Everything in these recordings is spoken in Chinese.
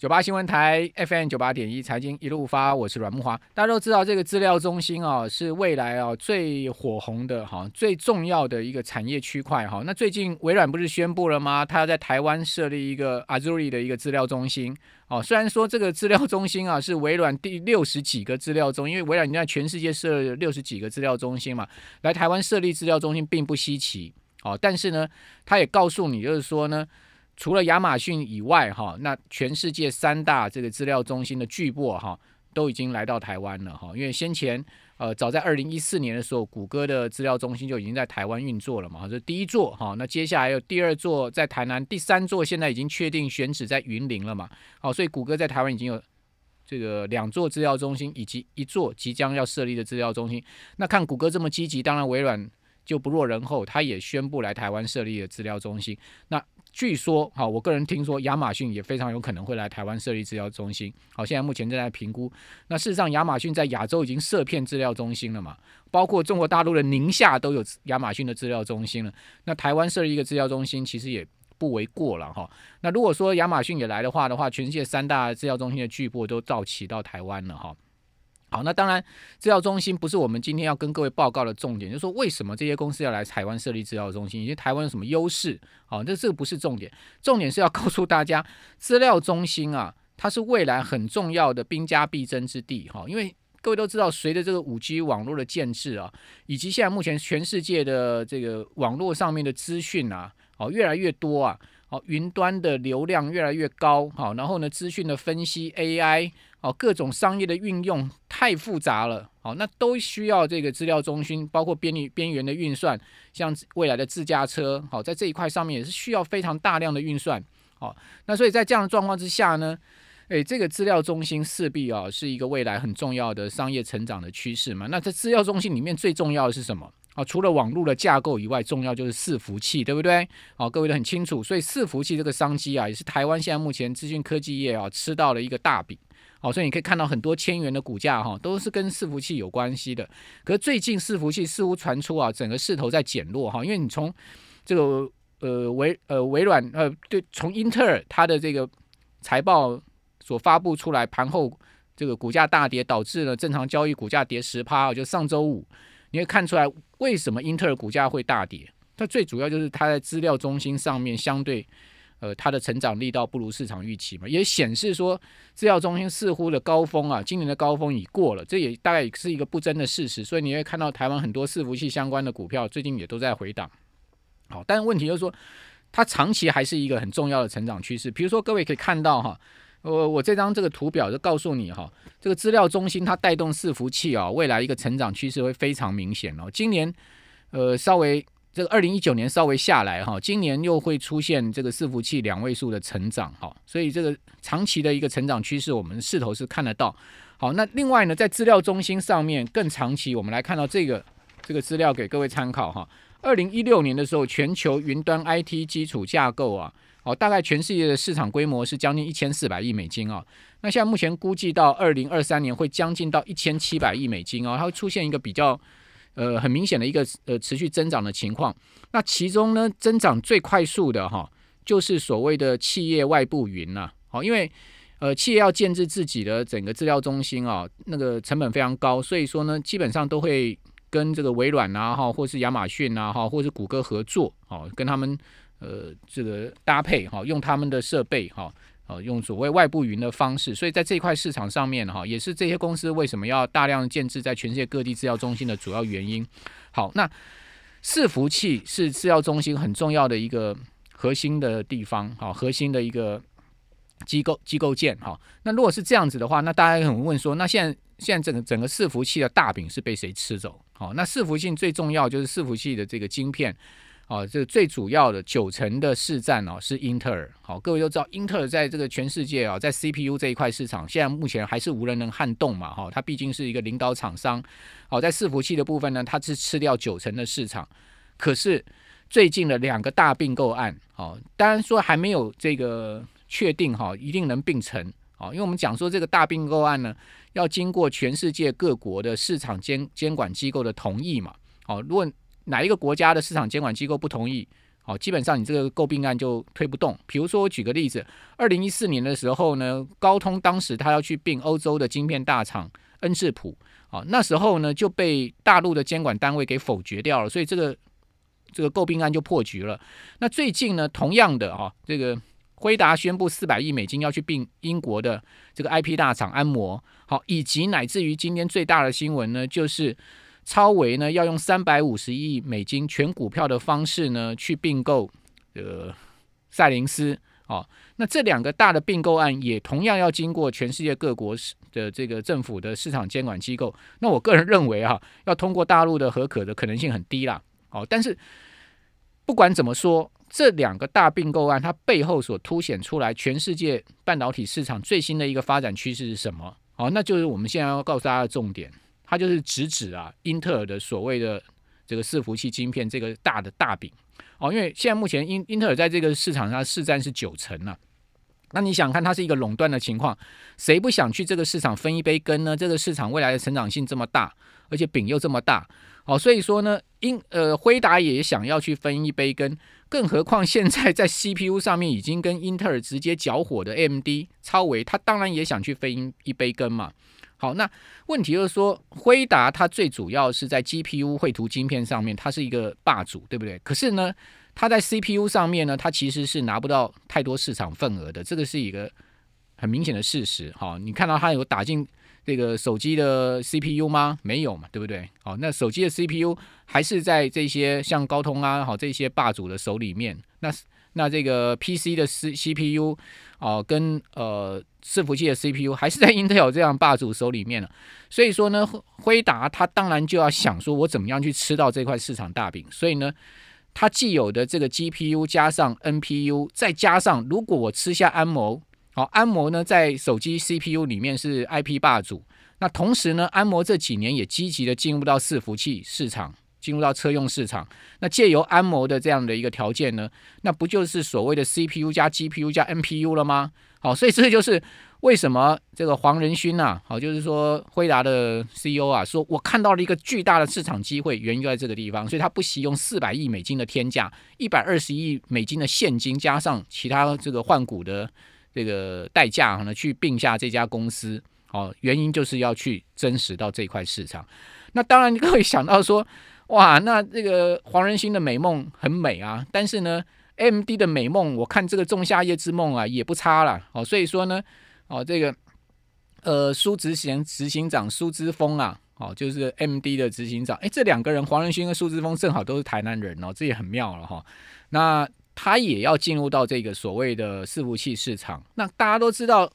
九八新闻台 FM 九八点一财经一路发，我是阮木华。大家都知道这个资料中心啊，是未来啊最火红的哈，最重要的一个产业区块哈。那最近微软不是宣布了吗？它要在台湾设立一个 Azure 的一个资料中心哦。虽然说这个资料中心啊是微软第六十几个资料中，因为微软已经在全世界设了六十几个资料中心嘛，来台湾设立资料中心并不稀奇哦。但是呢，它也告诉你，就是说呢。除了亚马逊以外，哈，那全世界三大这个资料中心的巨擘，哈，都已经来到台湾了，哈。因为先前，呃，早在二零一四年的时候，谷歌的资料中心就已经在台湾运作了嘛，这第一座，哈。那接下来有第二座在台南，第三座现在已经确定选址在云林了嘛，好，所以谷歌在台湾已经有这个两座资料中心，以及一座即将要设立的资料中心。那看谷歌这么积极，当然微软就不落人后，他也宣布来台湾设立了资料中心。那据说，好，我个人听说亚马逊也非常有可能会来台湾设立资料中心。好，现在目前正在评估。那事实上，亚马逊在亚洲已经设片资料中心了嘛？包括中国大陆的宁夏都有亚马逊的资料中心了。那台湾设立一个资料中心，其实也不为过了哈。那如果说亚马逊也来的话的话，全世界三大资料中心的巨擘都到齐到台湾了哈。好，那当然，资料中心不是我们今天要跟各位报告的重点，就是说为什么这些公司要来台湾设立资料中心，以及台湾有什么优势？好，这这个不是重点，重点是要告诉大家，资料中心啊，它是未来很重要的兵家必争之地。哈，因为各位都知道，随着这个五 G 网络的建制啊，以及现在目前全世界的这个网络上面的资讯啊，哦，越来越多啊。好，云端的流量越来越高，好，然后呢，资讯的分析 AI，好，各种商业的运用太复杂了，好，那都需要这个资料中心，包括边边缘的运算，像未来的自驾车，好，在这一块上面也是需要非常大量的运算，好，那所以在这样的状况之下呢，诶，这个资料中心势必啊是一个未来很重要的商业成长的趋势嘛，那在资料中心里面最重要的是什么？啊，除了网络的架构以外，重要就是伺服器，对不对？好，各位都很清楚，所以伺服器这个商机啊，也是台湾现在目前资讯科技业啊吃到了一个大饼。好，所以你可以看到很多千元的股价哈，都是跟伺服器有关系的。可是最近伺服器似乎传出啊，整个势头在减弱哈，因为你从这个呃微呃微软呃对，从英特尔它的这个财报所发布出来，盘后这个股价大跌，导致了正常交易股价跌十趴，啊就上周五。你会看出来为什么英特尔股价会大跌？它最主要就是它在资料中心上面相对，呃，它的成长力道不如市场预期嘛，也显示说资料中心似乎的高峰啊，今年的高峰已过了，这也大概是一个不争的事实。所以你会看到台湾很多伺服器相关的股票最近也都在回档。好，但问题就是说，它长期还是一个很重要的成长趋势。比如说各位可以看到哈。我我这张这个图表就告诉你哈，这个资料中心它带动伺服器啊，未来一个成长趋势会非常明显哦。今年呃稍微这个二零一九年稍微下来哈，今年又会出现这个伺服器两位数的成长哈，所以这个长期的一个成长趋势，我们势头是看得到。好，那另外呢，在资料中心上面更长期，我们来看到这个这个资料给各位参考哈。二零一六年的时候，全球云端 IT 基础架构啊。哦，大概全世界的市场规模是将近一千四百亿美金哦。那现在目前估计到二零二三年会将近到一千七百亿美金哦，它会出现一个比较呃很明显的一个呃持续增长的情况。那其中呢，增长最快速的哈，就是所谓的企业外部云呐。好，因为呃企业要建制自己的整个资料中心啊，那个成本非常高，所以说呢，基本上都会跟这个微软啊哈，或是亚马逊啊哈，或是谷歌合作哦，跟他们。呃，这个搭配哈，用他们的设备哈，哦，用所谓外部云的方式，所以在这一块市场上面哈，也是这些公司为什么要大量建制在全世界各地制药中心的主要原因。好，那伺服器是制药中心很重要的一个核心的地方，好，核心的一个机构机构件哈。那如果是这样子的话，那大家可能问说，那现在现在整个整个伺服器的大饼是被谁吃走？好，那伺服器最重要就是伺服器的这个晶片。哦，这个最主要的九成的市占哦是英特尔。好，各位都知道，英特尔在这个全世界啊，在 CPU 这一块市场，现在目前还是无人能撼动嘛。哈，它毕竟是一个领导厂商。好，在伺服器的部分呢，它是吃掉九成的市场。可是最近的两个大并购案，好，当然说还没有这个确定哈，一定能并成。好，因为我们讲说这个大并购案呢，要经过全世界各国的市场监监管机构的同意嘛。好，如果哪一个国家的市场监管机构不同意，哦，基本上你这个诟病案就推不动。比如说，我举个例子，二零一四年的时候呢，高通当时他要去并欧洲的晶片大厂恩智浦，哦，那时候呢就被大陆的监管单位给否决掉了，所以这个这个诟病案就破局了。那最近呢，同样的啊，这个辉达宣布四百亿美金要去并英国的这个 IP 大厂安摩，好，以及乃至于今天最大的新闻呢，就是。超维呢要用三百五十亿美金全股票的方式呢去并购呃赛灵思哦，那这两个大的并购案也同样要经过全世界各国的这个政府的市场监管机构。那我个人认为啊，要通过大陆的合可的可能性很低啦。哦，但是不管怎么说，这两个大并购案它背后所凸显出来全世界半导体市场最新的一个发展趋势是什么？哦，那就是我们现在要告诉大家的重点。它就是直指啊，英特尔的所谓的这个伺服器晶片这个大的大饼哦，因为现在目前英英特尔在这个市场上市占是九成啊，那你想看它是一个垄断的情况，谁不想去这个市场分一杯羹呢？这个市场未来的成长性这么大，而且饼又这么大，哦，所以说呢，英呃辉达也想要去分一杯羹，更何况现在在 CPU 上面已经跟英特尔直接搅火的 AMD 超维，它当然也想去分一杯羹嘛。好，那问题就是说，辉达它最主要是在 GPU 绘图晶片上面，它是一个霸主，对不对？可是呢，它在 CPU 上面呢，它其实是拿不到太多市场份额的，这个是一个很明显的事实。好，你看到它有打进这个手机的 CPU 吗？没有嘛，对不对？好，那手机的 CPU 还是在这些像高通啊，好这些霸主的手里面。那那这个 PC 的 C CPU 哦，跟呃伺服器的 CPU 还是在 Intel 这样霸主手里面了。所以说呢，辉达它当然就要想说，我怎么样去吃到这块市场大饼。所以呢，它既有的这个 GPU 加上 NPU，再加上如果我吃下安谋，好，安谋呢在手机 CPU 里面是 IP 霸主。那同时呢，安谋这几年也积极的进入到伺服器市场。进入到车用市场，那借由安谋的这样的一个条件呢，那不就是所谓的 CPU 加 GPU 加 NPU 了吗？好，所以这就是为什么这个黄仁勋呐，好，就是说辉达的 CEO 啊，说我看到了一个巨大的市场机会，源于在这个地方，所以他不惜用四百亿美金的天价，一百二十亿美金的现金，加上其他这个换股的这个代价呢，去并下这家公司。好，原因就是要去真实到这块市场。那当然，各位想到说。哇，那这个黄仁勋的美梦很美啊，但是呢，M D 的美梦，我看这个仲夏夜之梦啊也不差了哦，所以说呢，哦这个呃苏执行执行长苏之峰啊，哦就是 M D 的执行长，哎这两个人黄仁勋跟苏之峰正好都是台南人哦，这也很妙了哈。那他也要进入到这个所谓的伺服器市场，那大家都知道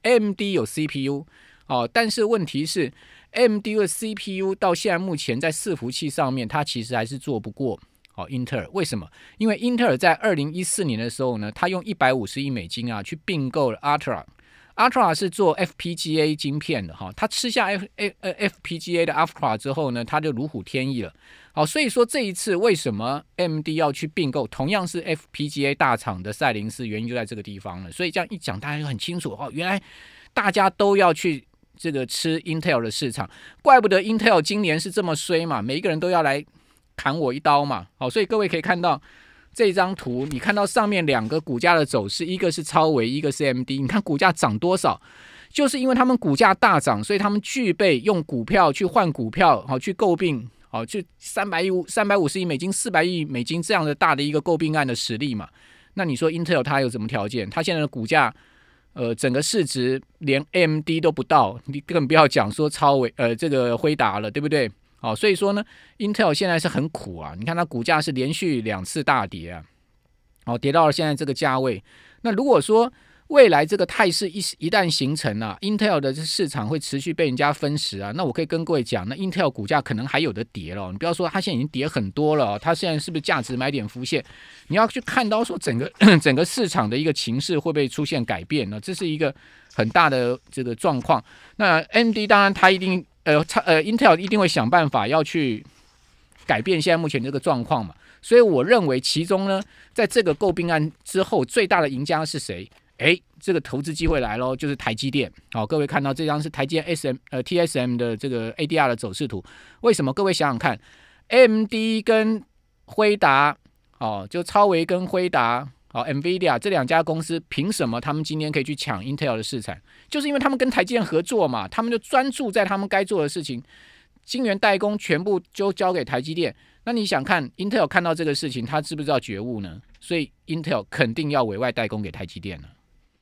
M D 有 C P U 哦，但是问题是。M D 的 C P U 到现在目前在伺服器上面，它其实还是做不过哦。英特尔为什么？因为英特尔在二零一四年的时候呢，它用一百五十亿美金啊去并购了 Ultra，Ultra 是做 F P G A 晶片的哈。它吃下 F A 呃 F P G A 的 Ultra 之后呢，它就如虎添翼了。好，所以说这一次为什么 M D 要去并购同样是 F P G A 大厂的赛灵思，原因就在这个地方了。所以这样一讲，大家就很清楚哦。原来大家都要去。这个吃 Intel 的市场，怪不得 Intel 今年是这么衰嘛，每一个人都要来砍我一刀嘛。好，所以各位可以看到这张图，你看到上面两个股价的走势，一个是超维，一个是 MD。你看股价涨多少，就是因为他们股价大涨，所以他们具备用股票去换股票，好去诟病，好去三百亿、三百五十亿美金、四百亿美金这样的大的一个诟病案的实力嘛。那你说 Intel 它有什么条件？它现在的股价？呃，整个市值连 M D 都不到，你更不要讲说超伟呃这个辉达了，对不对？好，所以说呢，Intel 现在是很苦啊。你看它股价是连续两次大跌啊，好，跌到了现在这个价位。那如果说，未来这个态势一一旦形成啊，Intel 的这市场会持续被人家分食啊。那我可以跟各位讲，那 Intel 股价可能还有的跌了。你不要说它现在已经跌很多了，它现在是不是价值买点浮现？你要去看到说整个 整个市场的一个情势会不会出现改变呢？这是一个很大的这个状况。那 MD 当然它一定呃，呃 Intel 一定会想办法要去改变现在目前这个状况嘛。所以我认为其中呢，在这个诟病案之后，最大的赢家是谁？哎，这个投资机会来喽，就是台积电。好，各位看到这张是台积电 S M 呃 T S M 的这个 A D R 的走势图。为什么？各位想想看，M D 跟辉达哦，就超维跟辉达，哦，NVIDIA 这两家公司凭什么他们今天可以去抢 Intel 的市场？就是因为他们跟台积电合作嘛，他们就专注在他们该做的事情，晶圆代工全部就交给台积电。那你想看 Intel 看到这个事情，他知不知道觉悟呢？所以 Intel 肯定要委外代工给台积电了。